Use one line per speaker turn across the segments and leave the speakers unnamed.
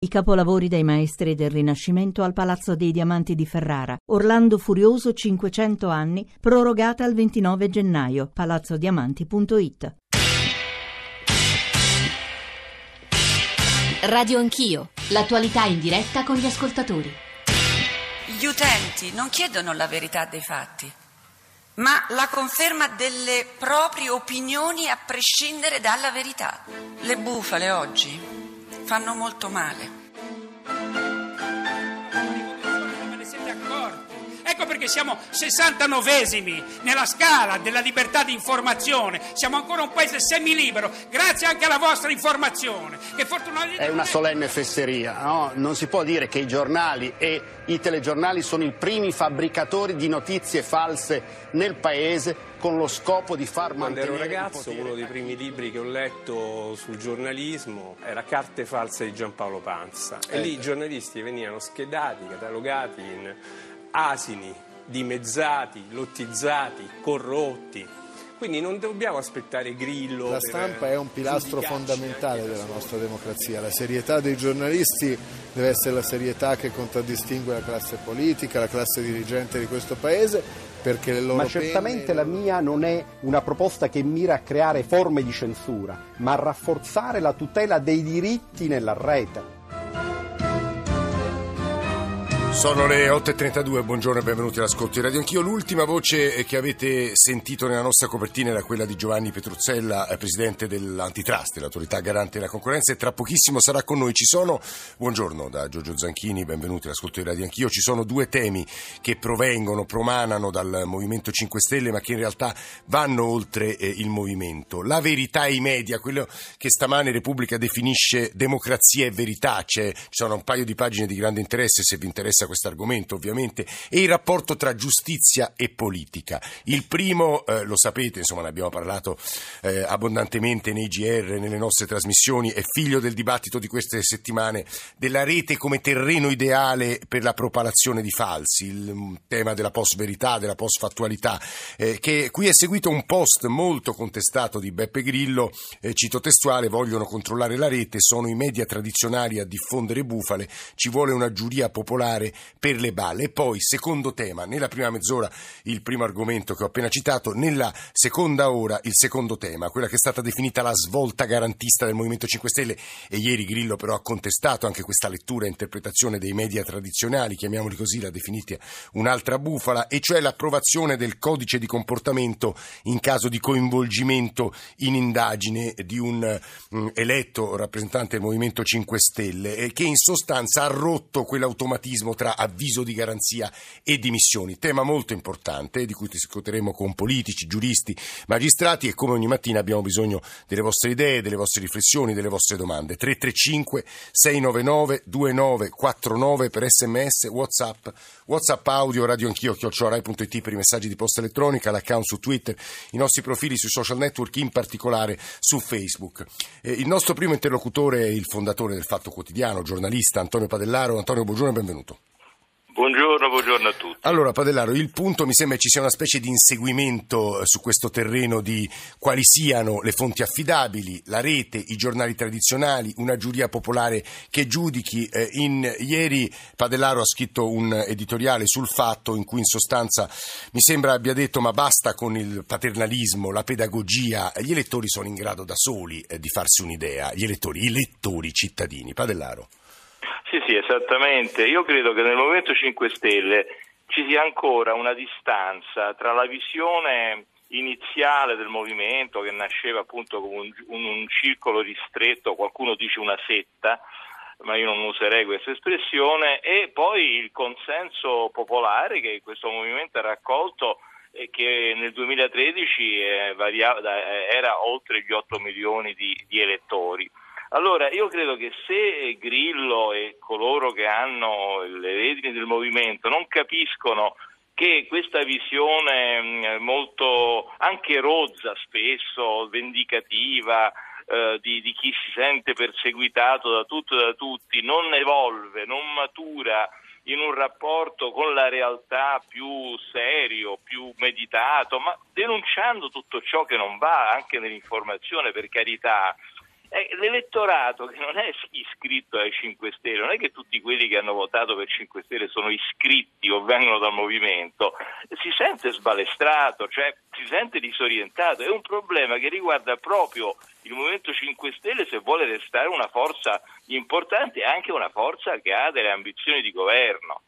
I capolavori dei maestri del Rinascimento al Palazzo dei Diamanti di Ferrara. Orlando Furioso 500 anni, prorogata al 29 gennaio. palazzodiamanti.it.
Radio Anch'io, l'attualità in diretta con gli ascoltatori.
Gli utenti non chiedono la verità dei fatti, ma la conferma delle proprie opinioni a prescindere dalla verità. Le bufale oggi fanno molto male.
Ecco perché siamo 69esimi nella scala della libertà di informazione. Siamo ancora un paese semilibero, grazie anche alla vostra informazione. Che
fortunatamente... È una solenne fesseria, no? Non si può dire che i giornali e i telegiornali sono i primi fabbricatori di notizie false nel paese con lo scopo di far
Quando ero ragazzo, uno dei primi libri che ho letto sul giornalismo era Carte false di Giampaolo Panza. E lì i ecco. giornalisti venivano schedati, catalogati in asini, dimezzati, lottizzati, corrotti. Quindi non dobbiamo aspettare Grillo.
La stampa è un pilastro fondamentale della nostra democrazia. La serietà dei giornalisti deve essere la serietà che contraddistingue la classe politica, la classe dirigente di questo Paese. Perché le loro
ma certamente la mia non è una proposta che mira a creare forme di censura, ma a rafforzare la tutela dei diritti nella rete.
Sono le 8.32, buongiorno e benvenuti all'ascolto di Radio Anch'io. L'ultima voce che avete sentito nella nostra copertina era quella di Giovanni Petruzzella, eh, presidente dell'Antitrust, dell'autorità garante della concorrenza, e tra pochissimo sarà con noi. Ci sono, buongiorno da Giorgio Zanchini, benvenuti all'ascolto di Radio Anch'io. Ci sono due temi che provengono, promanano dal Movimento 5 Stelle, ma che in realtà vanno oltre eh, il movimento. La verità e i media, quello che stamane Repubblica definisce democrazia e verità. C'è, ci sono un paio di pagine di grande interesse, se vi interessa questo argomento ovviamente, e il rapporto tra giustizia e politica. Il primo, eh, lo sapete, insomma ne abbiamo parlato eh, abbondantemente nei GR, nelle nostre trasmissioni, è figlio del dibattito di queste settimane della rete come terreno ideale per la propalazione di falsi, il mm, tema della post-verità, della post-fattualità, eh, che qui è seguito un post molto contestato di Beppe Grillo, eh, cito testuale, vogliono controllare la rete, sono i media tradizionali a diffondere bufale, ci vuole una giuria popolare per le balle. E poi, secondo tema, nella prima mezz'ora il primo argomento che ho appena citato, nella seconda ora il secondo tema, quella che è stata definita la svolta garantista del Movimento 5 Stelle e ieri Grillo però ha contestato anche questa lettura e interpretazione dei media tradizionali, chiamiamoli così, l'ha definita un'altra bufala, e cioè l'approvazione del codice di comportamento in caso di coinvolgimento in indagine di un mm, eletto rappresentante del Movimento 5 Stelle, che in sostanza ha rotto quell'automatismo tra avviso di garanzia e dimissioni. Tema molto importante di cui discuteremo con politici, giuristi, magistrati e come ogni mattina abbiamo bisogno delle vostre idee, delle vostre riflessioni, delle vostre domande. 335 699 2949 per sms, whatsapp, whatsapp audio, radio anch'io, chiocciorai.it per i messaggi di posta elettronica, l'account su Twitter, i nostri profili sui social network, in particolare su Facebook. Eh, il nostro primo interlocutore è il fondatore del Fatto Quotidiano, giornalista Antonio Padellaro. Antonio, buongiorno e benvenuto.
Buongiorno, buongiorno, a tutti.
Allora, Padellaro, il punto mi sembra ci sia una specie di inseguimento eh, su questo terreno di quali siano le fonti affidabili, la rete, i giornali tradizionali, una giuria popolare che giudichi. Eh, in, ieri Padellaro ha scritto un editoriale sul fatto in cui in sostanza mi sembra abbia detto ma basta con il paternalismo, la pedagogia, gli elettori sono in grado da soli eh, di farsi un'idea, gli elettori, i lettori cittadini. Padellaro.
Sì, sì, esattamente. Io credo che nel Movimento 5 Stelle ci sia ancora una distanza tra la visione iniziale del movimento che nasceva appunto come un, un, un circolo ristretto, qualcuno dice una setta, ma io non userei questa espressione, e poi il consenso popolare che questo movimento ha raccolto e che nel 2013 eh, era oltre gli 8 milioni di, di elettori. Allora, io credo che se Grillo e coloro che hanno le redini del movimento non capiscono che questa visione mm, molto anche rozza spesso, vendicativa, eh, di, di, chi si sente perseguitato da tutto e da tutti, non evolve, non matura in un rapporto con la realtà più serio, più meditato, ma denunciando tutto ciò che non va anche nell'informazione, per carità, eh, l'elettorato che non è iscritto ai 5 Stelle, non è che tutti quelli che hanno votato per 5 Stelle sono iscritti o vengono dal movimento, si sente sbalestrato, cioè si sente disorientato, è un problema che riguarda proprio il Movimento 5 Stelle se vuole restare una forza importante e anche una forza che ha delle ambizioni di governo.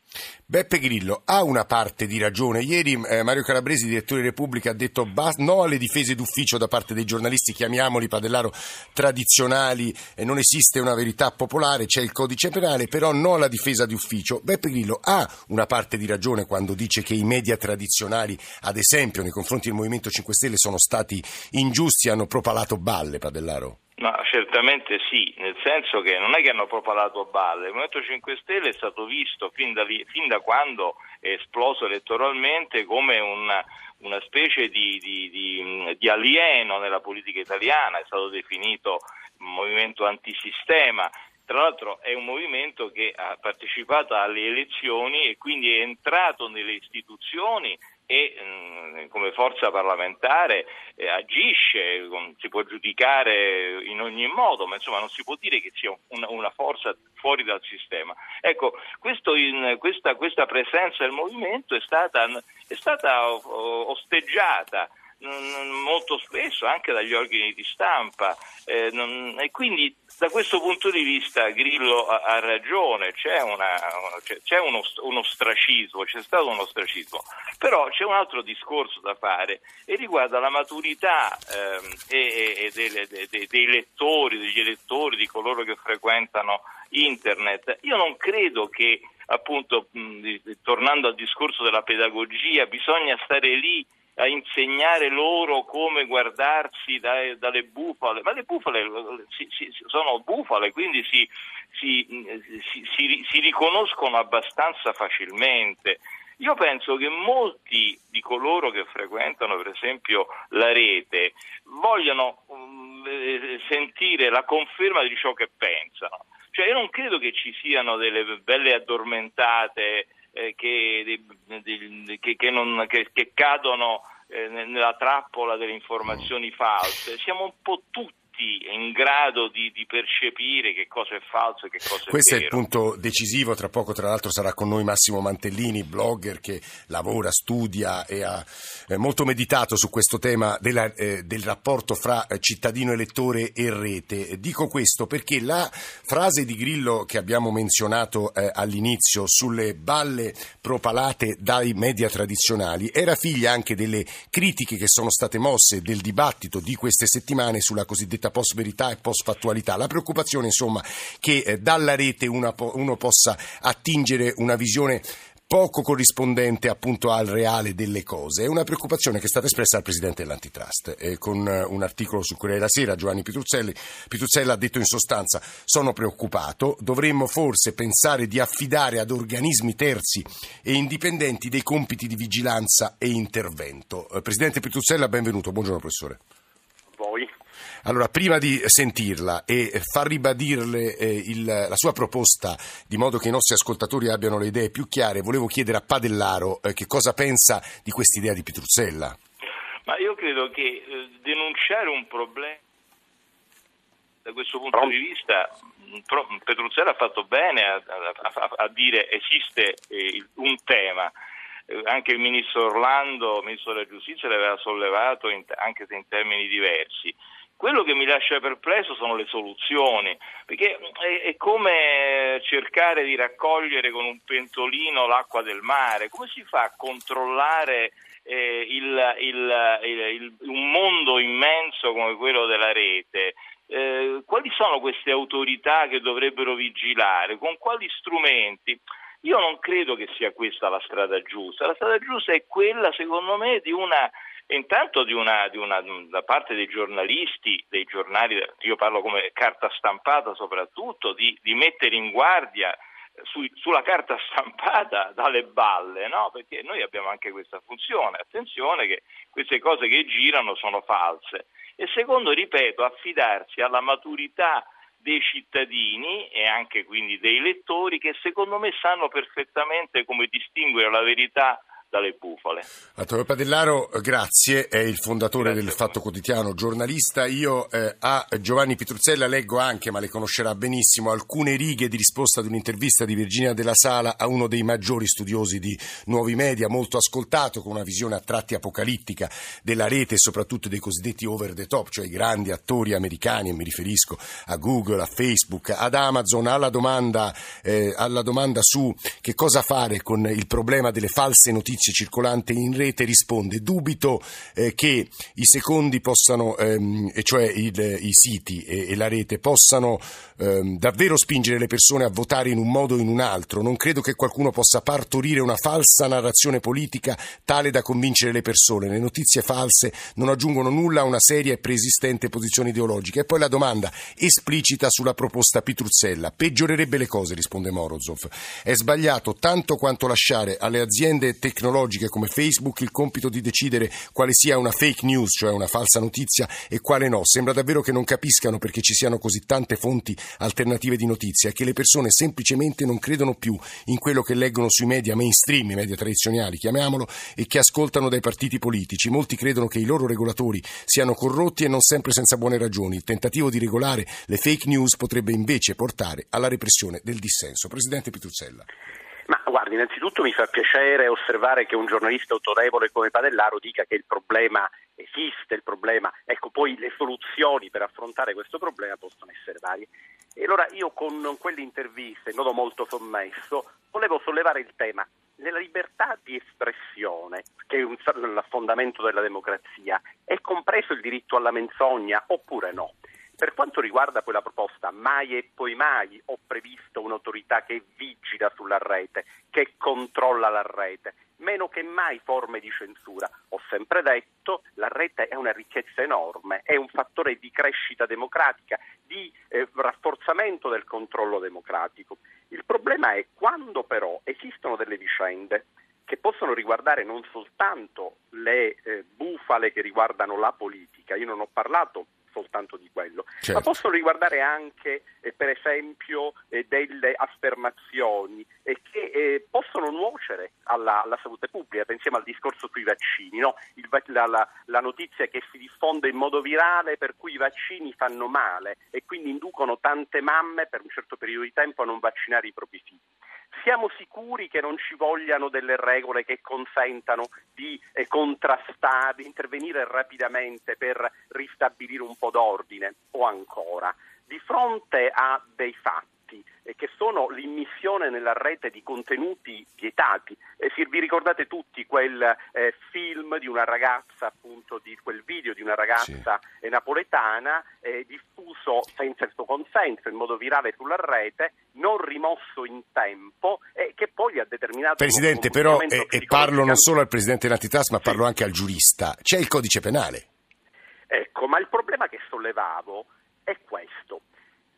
Beppe Grillo ha una parte di ragione. Ieri eh, Mario Calabresi, direttore Repubblica, ha detto bas- no alle difese d'ufficio da parte dei giornalisti, chiamiamoli Padellaro tradizionali, e non esiste una verità popolare, c'è il codice penale, però no alla difesa d'ufficio. Beppe Grillo ha una parte di ragione quando dice che i media tradizionali, ad esempio, nei confronti del Movimento 5 Stelle sono stati ingiusti hanno propalato balle, Padellaro.
Ma certamente sì, nel senso che non è che hanno propalato balle, il Movimento 5 Stelle è stato visto fin da, fin da quando è esploso elettoralmente come una, una specie di, di, di, di, alieno nella politica italiana, è stato definito movimento antisistema. Tra l'altro è un movimento che ha partecipato alle elezioni e quindi è entrato nelle istituzioni e mh, mm, come forza parlamentare eh, agisce, si può giudicare in ogni modo, ma insomma non si può dire che sia una, una forza fuori dal sistema. Ecco, in, questa, questa, presenza del movimento è stata, è stata osteggiata molto spesso anche dagli organi di stampa eh, non, e quindi da questo punto di vista Grillo ha, ha ragione, c'è, una, c'è, uno, uno, ostracismo, c'è stato uno ostracismo, però c'è un altro discorso da fare e riguarda la maturità ehm, e, e delle, de, dei lettori, degli elettori, di coloro che frequentano internet. Io non credo che appunto, mh, tornando al discorso della pedagogia, bisogna stare lì a insegnare loro come guardarsi dai, dalle bufale, ma le bufale si, si, sono bufale, quindi si, si, riconoscono abbastanza facilmente. Io penso che molti di coloro che frequentano per esempio la rete vogliono um, sentire la conferma di ciò che pensano. Cioè io non credo che ci siano delle belle addormentate eh, che, di, che, che, non, che, cadono eh, nella trappola delle informazioni false. Siamo un po' tutti in grado di, di, percepire che cosa è falso e che cosa è
Questo
vero.
è il punto decisivo, tra poco tra l'altro sarà con noi Massimo Mantellini, blogger che lavora, studia e ha eh, molto meditato su questo tema della, eh, del rapporto fra eh, cittadino elettore e rete. Dico questo perché la frase di Grillo che abbiamo menzionato eh, all'inizio sulle balle propalate dai media tradizionali era figlia anche delle critiche che sono state mosse del dibattito di queste settimane sulla cosiddetta post verità e post fattualità. La preoccupazione, insomma, che eh, dalla rete una, uno possa attingere una visione poco corrispondente appunto al reale delle cose. È una preoccupazione che è stata espressa dal Presidente dell'Antitrust eh, con un articolo su Corriere della Sera, Giovanni Pitruzzelli. Pitruzzella ha detto in sostanza sono preoccupato, dovremmo forse pensare di affidare ad organismi terzi e indipendenti dei compiti di vigilanza e intervento. Eh, Presidente Pitruzzella, benvenuto, buongiorno professore.
Voi.
Allora, prima di sentirla e far ribadirle eh, il, la sua proposta, di modo che i nostri ascoltatori abbiano le idee più chiare, volevo chiedere a Padellaro eh, che cosa pensa di quest'idea di Pitruzzella.
Ma io credo che eh, denunciare un problema da questo punto di vista Petruzzella ha fatto bene a, a, a dire esiste eh, un tema eh, anche il ministro Orlando, ministro della giustizia, l'aveva sollevato in, anche se in termini diversi. Quello che mi lascia perplesso sono le soluzioni, perché è, è, come cercare di raccogliere con un pentolino l'acqua del mare. Come si fa a controllare eh, il, il, il, un mondo immenso come quello della rete? Eh, quali sono queste autorità che dovrebbero vigilare? Con quali strumenti? Io non credo che sia questa la strada giusta. La strada giusta è quella, secondo me, di una intanto di una, di una, da parte dei giornalisti, dei giornali, io parlo come carta stampata soprattutto, di, di mettere in guardia su, sulla carta stampata dalle balle, no? perché noi abbiamo anche questa funzione, attenzione che queste cose che girano sono false. E secondo, ripeto, affidarsi alla maturità dei cittadini e anche quindi dei lettori che secondo me sanno perfettamente come distinguere la verità dalle bufale.
Antonio Padellaro, grazie, è il fondatore grazie del Fatto Quotidiano, giornalista. Io eh, a Giovanni Pitruzzella leggo anche, ma le conoscerà benissimo, alcune righe di risposta ad un'intervista di Virginia della Sala a uno dei maggiori studiosi di nuovi media, molto ascoltato, con una visione a tratti apocalittica della rete e soprattutto dei cosiddetti over the top, cioè i grandi attori americani, e mi riferisco a Google, a Facebook, ad Amazon, alla domanda, eh, alla domanda su che cosa fare con il problema delle false notizie notizie circolante in rete risponde dubito eh, che i secondi possano, ehm, cioè il, i siti e, e, la rete possano ehm, davvero spingere le persone a votare in un modo o in un altro. Non credo che qualcuno possa partorire una falsa narrazione politica tale da convincere le persone. Le notizie false non aggiungono nulla a una seria e preesistente posizione ideologica. E poi la domanda esplicita sulla proposta Pitruzzella. Peggiorerebbe le cose, risponde Morozov. È sbagliato tanto quanto lasciare alle aziende tecnologiche tecnologiche come Facebook il compito di decidere quale sia una fake news, cioè una falsa notizia, e quale no. Sembra davvero che non capiscano perché ci siano così tante fonti alternative di notizia e che le persone semplicemente non credono più in quello che leggono sui media mainstream, i media tradizionali, chiamiamolo, e che ascoltano dai partiti politici. Molti credono che i loro regolatori siano corrotti e non sempre senza buone ragioni. Il tentativo di regolare le fake news potrebbe invece portare alla repressione del dissenso. Presidente Pitruzzella.
Guardi, innanzitutto mi fa piacere osservare che un giornalista autorevole come Padellaro dica che il problema esiste, il problema, ecco poi le soluzioni per affrontare questo problema possono essere varie. E allora io con quelle interviste, in modo molto sommesso, volevo sollevare il tema nella libertà di espressione, che è un, fondamento della democrazia, è compreso il diritto alla menzogna oppure no? Per quanto riguarda quella proposta, mai e poi mai ho previsto un'autorità che vigila sulla rete, che controlla la rete, meno che mai forme di censura. Ho sempre detto la rete è una ricchezza enorme, è un fattore di crescita democratica, di eh, rafforzamento del controllo democratico. Il problema è quando però esistono delle vicende che possono riguardare non soltanto le eh, bufale che riguardano la politica, io non ho parlato certo. ma possono riguardare anche eh, per esempio eh, delle affermazioni eh, che eh, possono nuocere alla, alla, salute pubblica, pensiamo al discorso sui vaccini, no? Il, la, la, la, notizia che si diffonde in modo virale per cui i vaccini fanno male e quindi inducono tante mamme per un certo periodo di tempo a non vaccinare i propri figli siamo sicuri che non ci vogliano delle regole che consentano di eh, contrastare, di intervenire rapidamente per ristabilire un po' d'ordine o ancora. Di fronte a dei fatti eh, che sono l'immissione nella rete di contenuti vietati. Eh, vi ricordate tutti quel eh, film di una ragazza, appunto, di quel video di una ragazza sì. napoletana eh, diffuso senza il suo consenso in modo virale sulla rete, non rimosso in tempo e che poi ha determinato...
Presidente, però, e, e parlo non solo al Presidente dell'Antitrust, ma sì. parlo anche al giurista, c'è il codice penale.
Ecco, ma il problema che sollevavo è questo.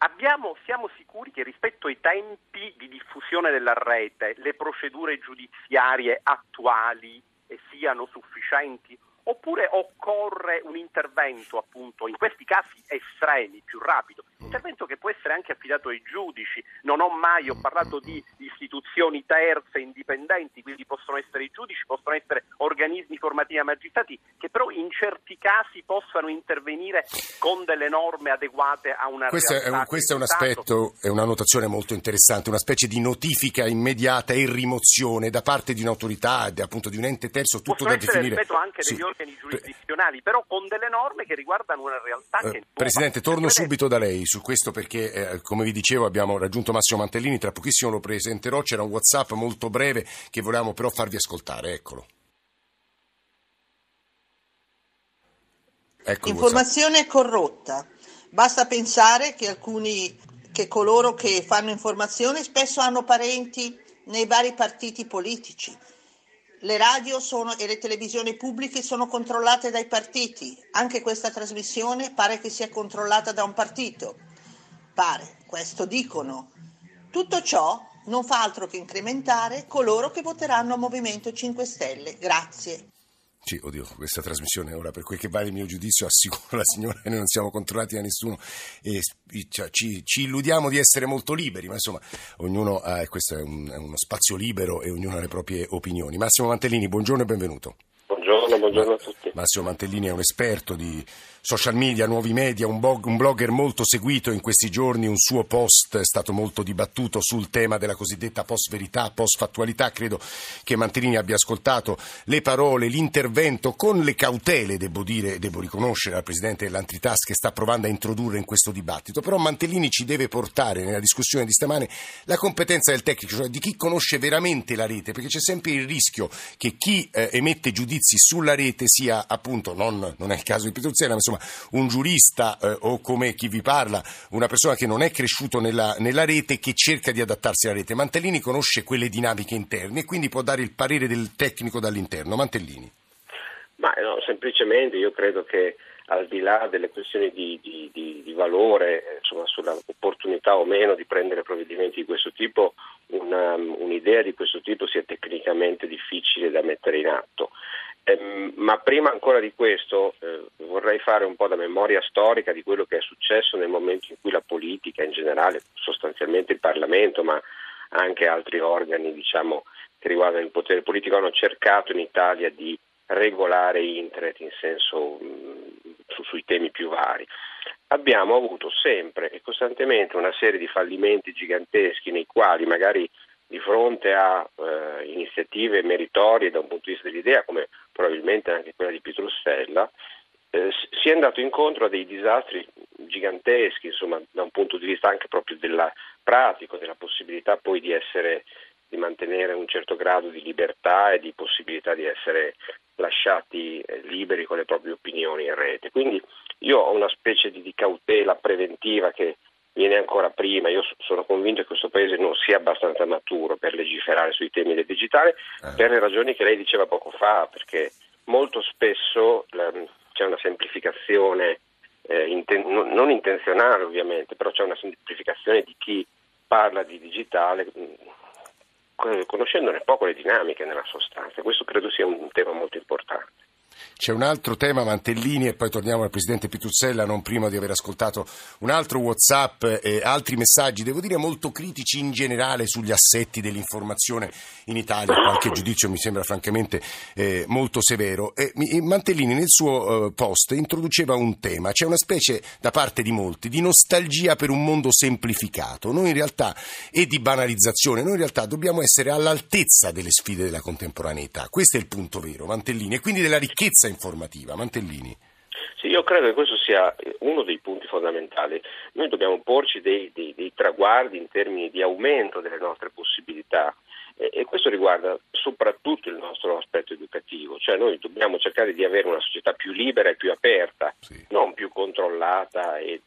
Abbiamo, siamo sicuri che rispetto ai tempi di diffusione della rete le procedure giudiziarie attuali siano sufficienti? Oppure occorre un intervento appunto in questi casi estremi, più rapido, intervento che può essere anche affidato ai giudici, non ho mai, ho parlato di istituzioni terze, indipendenti, quindi possono essere i giudici, possono essere organismi formativi a magistrati, certi casi possano intervenire con delle norme adeguate a una
questo
realtà.
È un, questo è un aspetto, è una notazione molto interessante, una specie di notifica immediata e rimozione da parte di un'autorità, appunto di un ente terzo, tutto
possono
da definire.
rispetto anche degli sì. organi giurisdizionali, però con delle norme che riguardano una realtà eh, che...
Presidente, torno subito da lei su questo perché, eh, come vi dicevo, abbiamo raggiunto Massimo Mantellini, tra pochissimo lo presenterò, c'era un WhatsApp molto breve che volevamo però farvi ascoltare, eccolo.
Ecco Informazione corrotta. Basta pensare che alcuni, che coloro che fanno informazione spesso hanno parenti nei vari partiti politici le radio sono, e le televisioni pubbliche sono controllate dai partiti. Anche questa trasmissione pare che sia controllata da un partito. Pare, questo dicono. Tutto ciò non fa altro che incrementare coloro che voteranno Movimento 5 Stelle. Grazie.
Sì, oddio, questa trasmissione ora per quel che vale il mio giudizio assicuro la signora che noi non siamo controllati da nessuno e cioè, ci, ci, illudiamo di essere molto liberi, ma insomma ognuno ha, questo è, un, è uno spazio libero e ognuno ha le proprie opinioni. Massimo Mantellini, buongiorno e benvenuto.
Buongiorno, buongiorno a tutti.
Massimo Mantellini è un esperto di social media, nuovi media, un, blog, un, blogger molto seguito in questi giorni, un suo post è stato molto dibattuto sul tema della cosiddetta post-verità, post-fattualità. Credo che Mantellini abbia ascoltato le parole, l'intervento con le cautele, devo dire, devo riconoscere al Presidente dell'Antitrust che sta provando a introdurre in questo dibattito. Però Mantellini ci deve portare nella discussione di stamane la competenza del tecnico, cioè di chi conosce veramente la rete, perché c'è sempre il rischio che chi eh, emette giudizi sulla rete sia appunto, non, non è il caso di Petruzzella, ma insomma un giurista eh, o come chi vi parla, una persona che non è cresciuto nella, nella rete che cerca di adattarsi alla rete. Mantellini conosce quelle dinamiche interne e quindi può dare il parere del tecnico dall'interno. Mantellini.
Ma no, semplicemente io credo che al di là delle questioni di, di, di, di valore, insomma, sull'opportunità o meno di prendere provvedimenti di questo tipo, una, un'idea di questo tipo sia tecnicamente difficile da mettere in atto. Eh, ma prima ancora di questo eh, vorrei fare un po' da memoria storica di quello che è successo nel momento in cui la politica in generale, sostanzialmente il Parlamento, ma anche altri organi diciamo, che riguardano il potere politico, hanno cercato in Italia di regolare Internet in senso mm, su, sui temi più vari. Abbiamo avuto sempre e costantemente una serie di fallimenti giganteschi nei quali magari di fronte a eh, iniziative meritorie da un punto di vista dell'idea, come probabilmente anche quella di Pietrussella, eh, si è andato incontro a dei disastri giganteschi, insomma, da un punto di vista anche proprio della pratico, della possibilità poi di essere di mantenere un certo grado di libertà e di possibilità di essere lasciati eh, liberi con le proprie opinioni in rete. Quindi io ho una specie di, di cautela preventiva che viene ancora prima. Io sono convinto che questo Paese non sia abbastanza maturo per legiferare sui temi del digitale eh. per le ragioni che lei diceva poco fa, perché molto spesso c'è una semplificazione, eh, inten- non intenzionale ovviamente, però c'è una semplificazione di chi parla di digitale conoscendone poco le dinamiche nella sostanza. Questo credo sia un tema molto importante.
C'è un altro tema, Mantellini, e poi torniamo al Presidente Pituzzella, non prima di aver ascoltato un altro Whatsapp e altri messaggi, devo dire molto critici in generale sugli assetti dell'informazione in Italia. Qualche giudizio mi sembra francamente eh, molto severo. E, Mantellini nel suo eh, post introduceva un tema, c'è una specie da parte di molti di nostalgia per un mondo semplificato. Noi in realtà, e di banalizzazione, noi in realtà dobbiamo essere all'altezza delle sfide della contemporaneità. Questo è il punto vero, Mantellini, e quindi della ricchezza ricchezza informativa. Mantellini.
Sì, io credo che questo sia uno dei punti fondamentali. Noi dobbiamo porci dei, dei, dei traguardi in termini di aumento delle nostre possibilità e, e, questo riguarda soprattutto il nostro aspetto educativo, cioè noi dobbiamo cercare di avere una società più libera e più aperta, sì. non più controllata e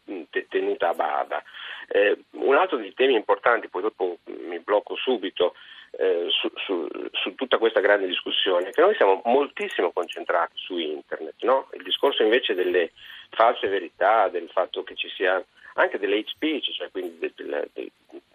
tenuta a bada. Eh, un altro dei temi importanti, poi dopo mi blocco subito, eh, su, su, su, tutta questa grande discussione, che noi siamo moltissimo concentrati su internet, no? il discorso invece delle false verità, del fatto che ci sia anche dell'hate speech, cioè quindi di de, de,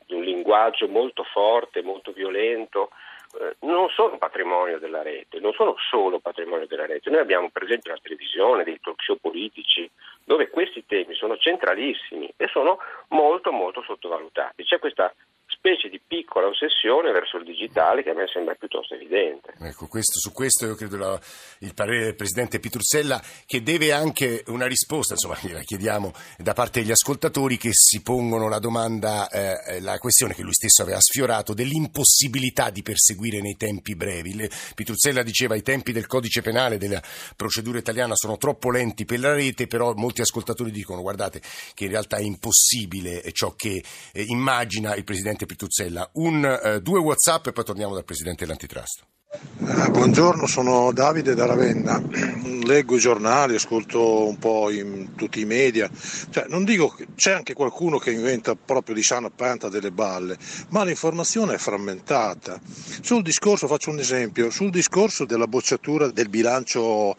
de un linguaggio molto forte, molto violento, eh, non sono patrimonio della rete, non sono solo patrimonio della rete. Noi abbiamo per esempio la televisione, dei talk show politici, dove questi temi sono centralissimi e sono molto molto sottovalutati. C'è questa specie di piccola ossessione verso il digitale che a me sembra piuttosto evidente.
Ecco, questo, su questo io credo la, il parere del Presidente Pitruzzella che deve anche una risposta, insomma gliela chiediamo da parte degli ascoltatori che si pongono la domanda, eh, la questione che lui stesso aveva sfiorato dell'impossibilità di perseguire nei tempi brevi. Le, Pitruzzella diceva i tempi del codice penale, della procedura italiana sono troppo lenti per la rete, però molti ascoltatori dicono guardate che in realtà è impossibile ciò che eh, immagina il Presidente Pituzzella. Un, eh, due WhatsApp e poi torniamo dal Presidente dell'Antitrust.
Eh, buongiorno, sono Davide da Ravenna. Leggo i giornali, ascolto un po' in tutti i media. Cioè, non dico che c'è anche qualcuno che inventa proprio di sana pianta delle balle, ma l'informazione è frammentata. Sul discorso, faccio un esempio, sul discorso della bocciatura del bilancio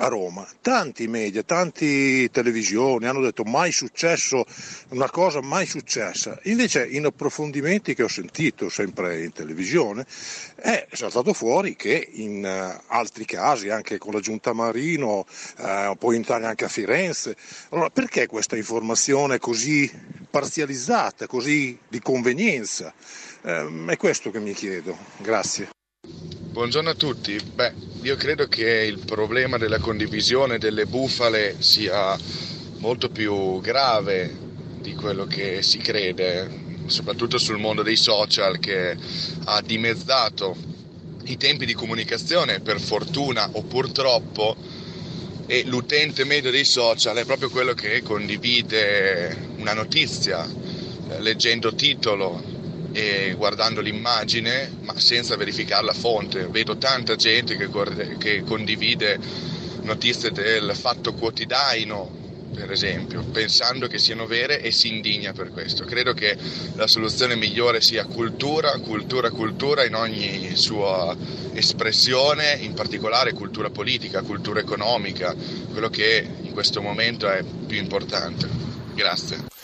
a Roma. Tanti media, tanti televisioni hanno detto mai successo, una cosa mai successa. Invece in approfondimenti che ho sentito sempre in televisione è saltato fuori che in uh, altri casi, anche con la giunta Marino, uh, può entrare anche a Firenze. Allora perché questa informazione così parzializzata, così di convenienza? Uh, è questo che mi chiedo. Grazie.
Buongiorno a tutti. Beh, io credo che il problema della condivisione delle bufale sia molto più grave di quello che si crede, soprattutto sul mondo dei social che ha dimezzato i tempi di comunicazione per fortuna o purtroppo e l'utente medio dei social è proprio quello che condivide una notizia leggendo titolo e guardando l'immagine ma senza verificare la fonte. Vedo tanta gente che, che condivide notizie del fatto quotidiano per esempio, pensando che siano vere e si indigna per questo. Credo che la soluzione migliore sia cultura, cultura, cultura in ogni sua espressione, in particolare cultura politica, cultura economica, quello che in questo momento è più importante. Grazie.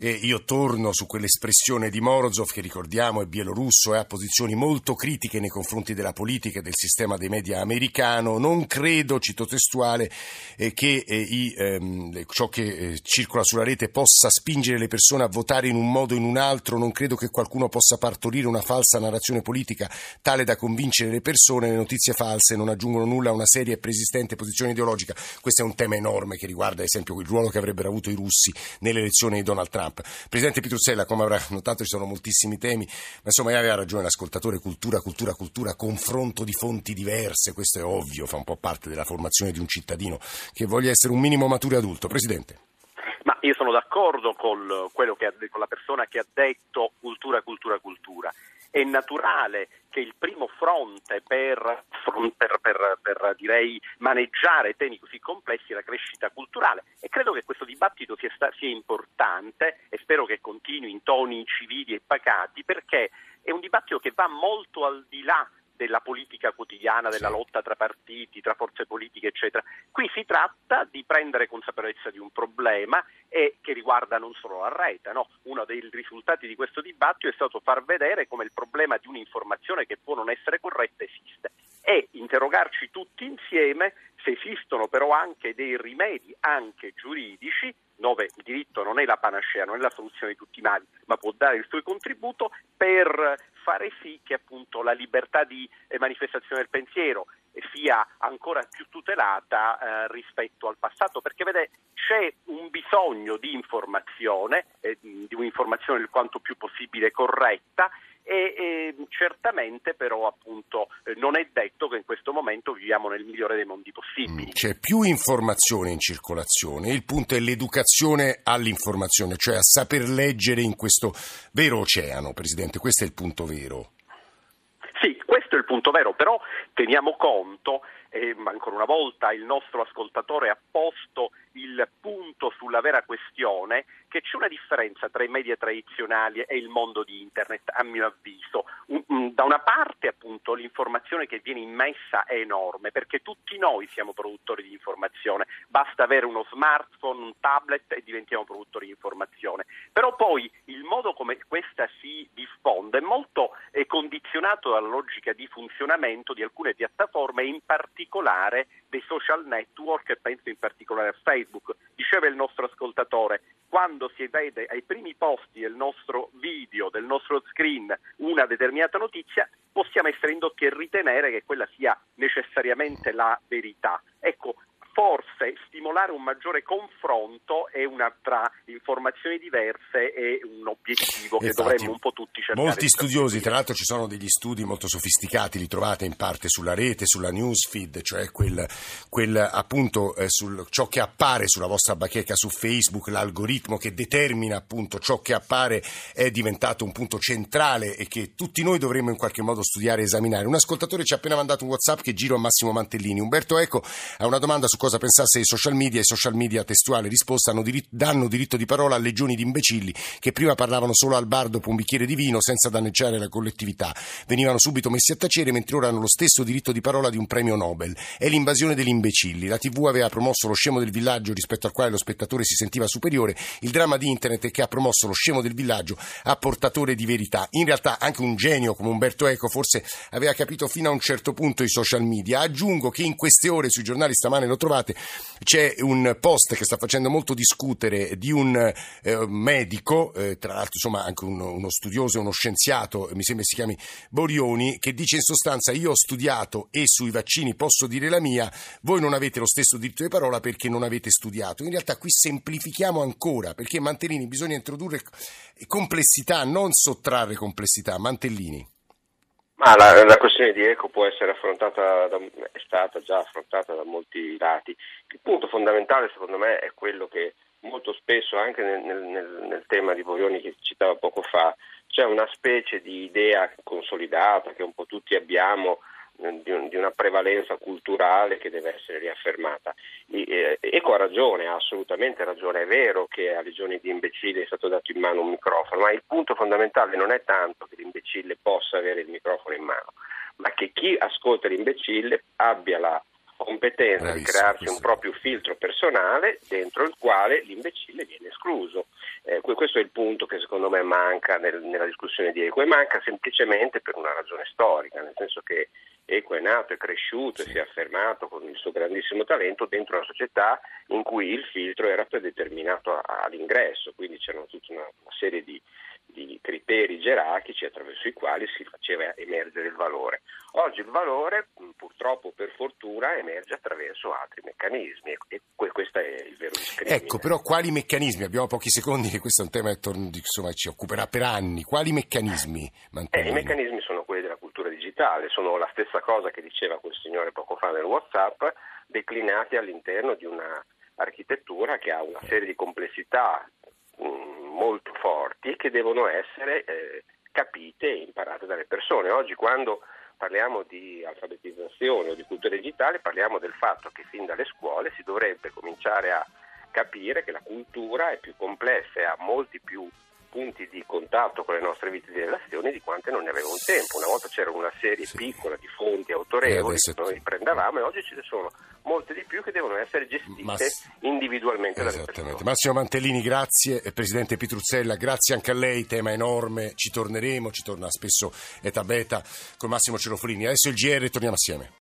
E io torno su quell'espressione di Morozov che ricordiamo è bielorusso e ha posizioni molto critiche nei confronti della politica e del sistema dei media americano. Non credo, cito testuale, eh, che eh, i, ehm, ciò che eh, circola sulla rete possa spingere le persone a votare in un modo o in un altro. Non credo che qualcuno possa partorire una falsa narrazione politica tale da convincere le persone. Le notizie false non aggiungono nulla a una seria e preesistente posizione ideologica. Questo è un tema enorme che riguarda, ad esempio, il ruolo che avrebbero avuto i russi nelle elezioni di Donald Trump. Trump. Presidente Pitruzzella, come avrà notato ci sono moltissimi temi, ma insomma aveva ragione l'ascoltatore, cultura, cultura, cultura, confronto di fonti diverse, questo è ovvio, fa un po' parte della formazione di un cittadino che voglia essere un minimo maturo adulto. Presidente.
Ma io sono d'accordo con, ha, con la persona che ha detto cultura, cultura, cultura. È naturale che il primo fronte per, per, per, per direi, maneggiare temi così complessi è la crescita culturale. E credo che questo dibattito sia, sia importante e spero che continui in toni civili e pacati perché è un dibattito che va molto al di là della politica quotidiana, della lotta tra partiti, tra forze politiche, eccetera. Qui si tratta di prendere consapevolezza di un problema e che riguarda non solo la rete. No? Uno dei risultati di questo dibattito è stato far vedere come il problema di un'informazione che può non essere corretta esiste e interrogarci tutti insieme se esistono però anche dei rimedi, anche giuridici, dove il diritto non è la panacea, non è la soluzione di tutti i mali, ma può dare il suo contributo per fare sì che appunto la libertà di eh, manifestazione del pensiero sia ancora più tutelata eh, rispetto al passato, perché vede c'è un bisogno di informazione, eh, di un'informazione il quanto più possibile corretta e, e certamente però appunto eh, non è detto che in questo momento viviamo nel migliore dei mondi possibili.
Mm, c'è più informazione in circolazione, il punto è l'educazione all'informazione, cioè a saper leggere in questo vero oceano, Presidente, questo è il punto vero.
Sì, questo è il punto vero, però teniamo conto e ancora una volta il nostro ascoltatore ha posto il punto sulla vera questione che c'è una differenza tra i media tradizionali e il mondo di internet, a mio avviso. Da una parte appunto l'informazione che viene immessa è enorme perché tutti noi siamo produttori di informazione, basta avere uno smartphone, un tablet e diventiamo produttori di informazione. Però poi il modo come questa si diffonde è molto è condizionato dalla logica di funzionamento di alcune piattaforme in particolare dei social network penso in particolare a Facebook. Diceva il nostro ascoltatore, quando si vede ai primi posti del nostro video, del nostro screen, una determinata notizia, possiamo essere indotti a ritenere che quella sia necessariamente la verità. Ecco, forse stimolare un maggiore confronto e una, tra informazioni diverse è un obiettivo che Infatti, dovremmo un po' tutti cercare.
Molti studiosi, tra l'altro ci sono degli studi molto sofisticati, li trovate in parte sulla rete, sulla newsfeed, cioè quel, quel appunto eh, sul, ciò che appare sulla vostra bacheca su Facebook, l'algoritmo che determina appunto ciò che appare è diventato un punto centrale e che tutti noi dovremmo in qualche modo studiare e esaminare. Un ascoltatore ci ha appena mandato un WhatsApp che giro a Massimo Mantellini. Umberto Eco ha una domanda su cosa cosa pensasse dei social media i social media testuale risposta diritto, danno diritto di parola a legioni di imbecilli che prima parlavano solo al bar dopo un bicchiere di vino senza danneggiare la collettività. Venivano subito messi a tacere mentre ora hanno lo stesso diritto di parola di un premio Nobel. È l'invasione degli imbecilli. La TV aveva promosso lo scemo del villaggio rispetto al quale lo spettatore si sentiva superiore. Il dramma di internet è che ha promosso lo scemo del villaggio a portatore di verità. In realtà anche un genio come Umberto Eco forse aveva capito fino a un certo punto i social media. Aggiungo che in queste ore sui giornali stamane lo trovate c'è un post che sta facendo molto discutere di un eh, medico, eh, tra l'altro insomma anche uno, uno studioso, uno scienziato, mi sembra si chiami Borioni, che dice in sostanza io ho studiato e sui vaccini posso dire la mia, voi non avete lo stesso diritto di parola perché non avete studiato. In realtà qui semplifichiamo ancora, perché Mantellini bisogna introdurre complessità, non sottrarre complessità. Mantellini.
Ma la, la, questione di eco può essere affrontata, da, è stata già affrontata da molti lati. Il punto fondamentale secondo me è quello che molto spesso anche nel, nel, nel tema di Borioni che citava poco fa c'è una specie di idea consolidata che un po' tutti abbiamo di, un, di, una prevalenza culturale che deve essere riaffermata. E, Eco ha ragione, ha assolutamente ragione, è vero che a legioni di imbecilli è stato dato in mano un microfono, ma il punto fondamentale non è tanto che l'imbecille possa avere il microfono in mano, ma che chi ascolta l'imbecille abbia la competenza Bravissimo, di crearsi questo. un proprio filtro personale dentro il quale l'imbecille viene escluso. Eh, questo è il punto che secondo me manca nel, nella discussione di Eco e manca semplicemente per una ragione storica, nel senso che Eco è nato, è cresciuto e si è affermato con il suo grandissimo talento dentro una società in cui il filtro era predeterminato all'ingresso, quindi c'erano tutta una, una serie di, di criteri gerarchici attraverso i quali si faceva emergere il valore. Oggi il valore, purtroppo per fortuna, emerge attraverso altri meccanismi e questo è il vero discrimine.
Ecco, però quali meccanismi? Abbiamo pochi secondi che questo è un tema che insomma, ci occuperà per anni. Quali meccanismi?
Eh, I meccanismi sono quelli della cultura digitale, sono la stessa cosa che diceva quel signore poco fa nel Whatsapp, declinati all'interno di una architettura che ha una serie di complessità molto forti che devono essere eh, capite e imparate dalle persone. Oggi quando parliamo di alfabetizzazione o di cultura digitale parliamo del fatto che fin dalle scuole si dovrebbe cominciare a capire che la cultura è più complessa e ha molti più punti di contatto con le nostre vite di relazione di quante non ne avevo un tempo. Una volta c'era una serie sì. piccola di fonti autorevoli che noi prendevamo e oggi ce ne sono molte di più che devono essere gestite Mass... individualmente persone.
Massimo Mantellini, grazie. Presidente Pitruzzella, grazie anche a lei, tema enorme, ci torneremo, ci torna spesso Eta Beta con Massimo Cerofrini. Adesso il GR, torniamo assieme.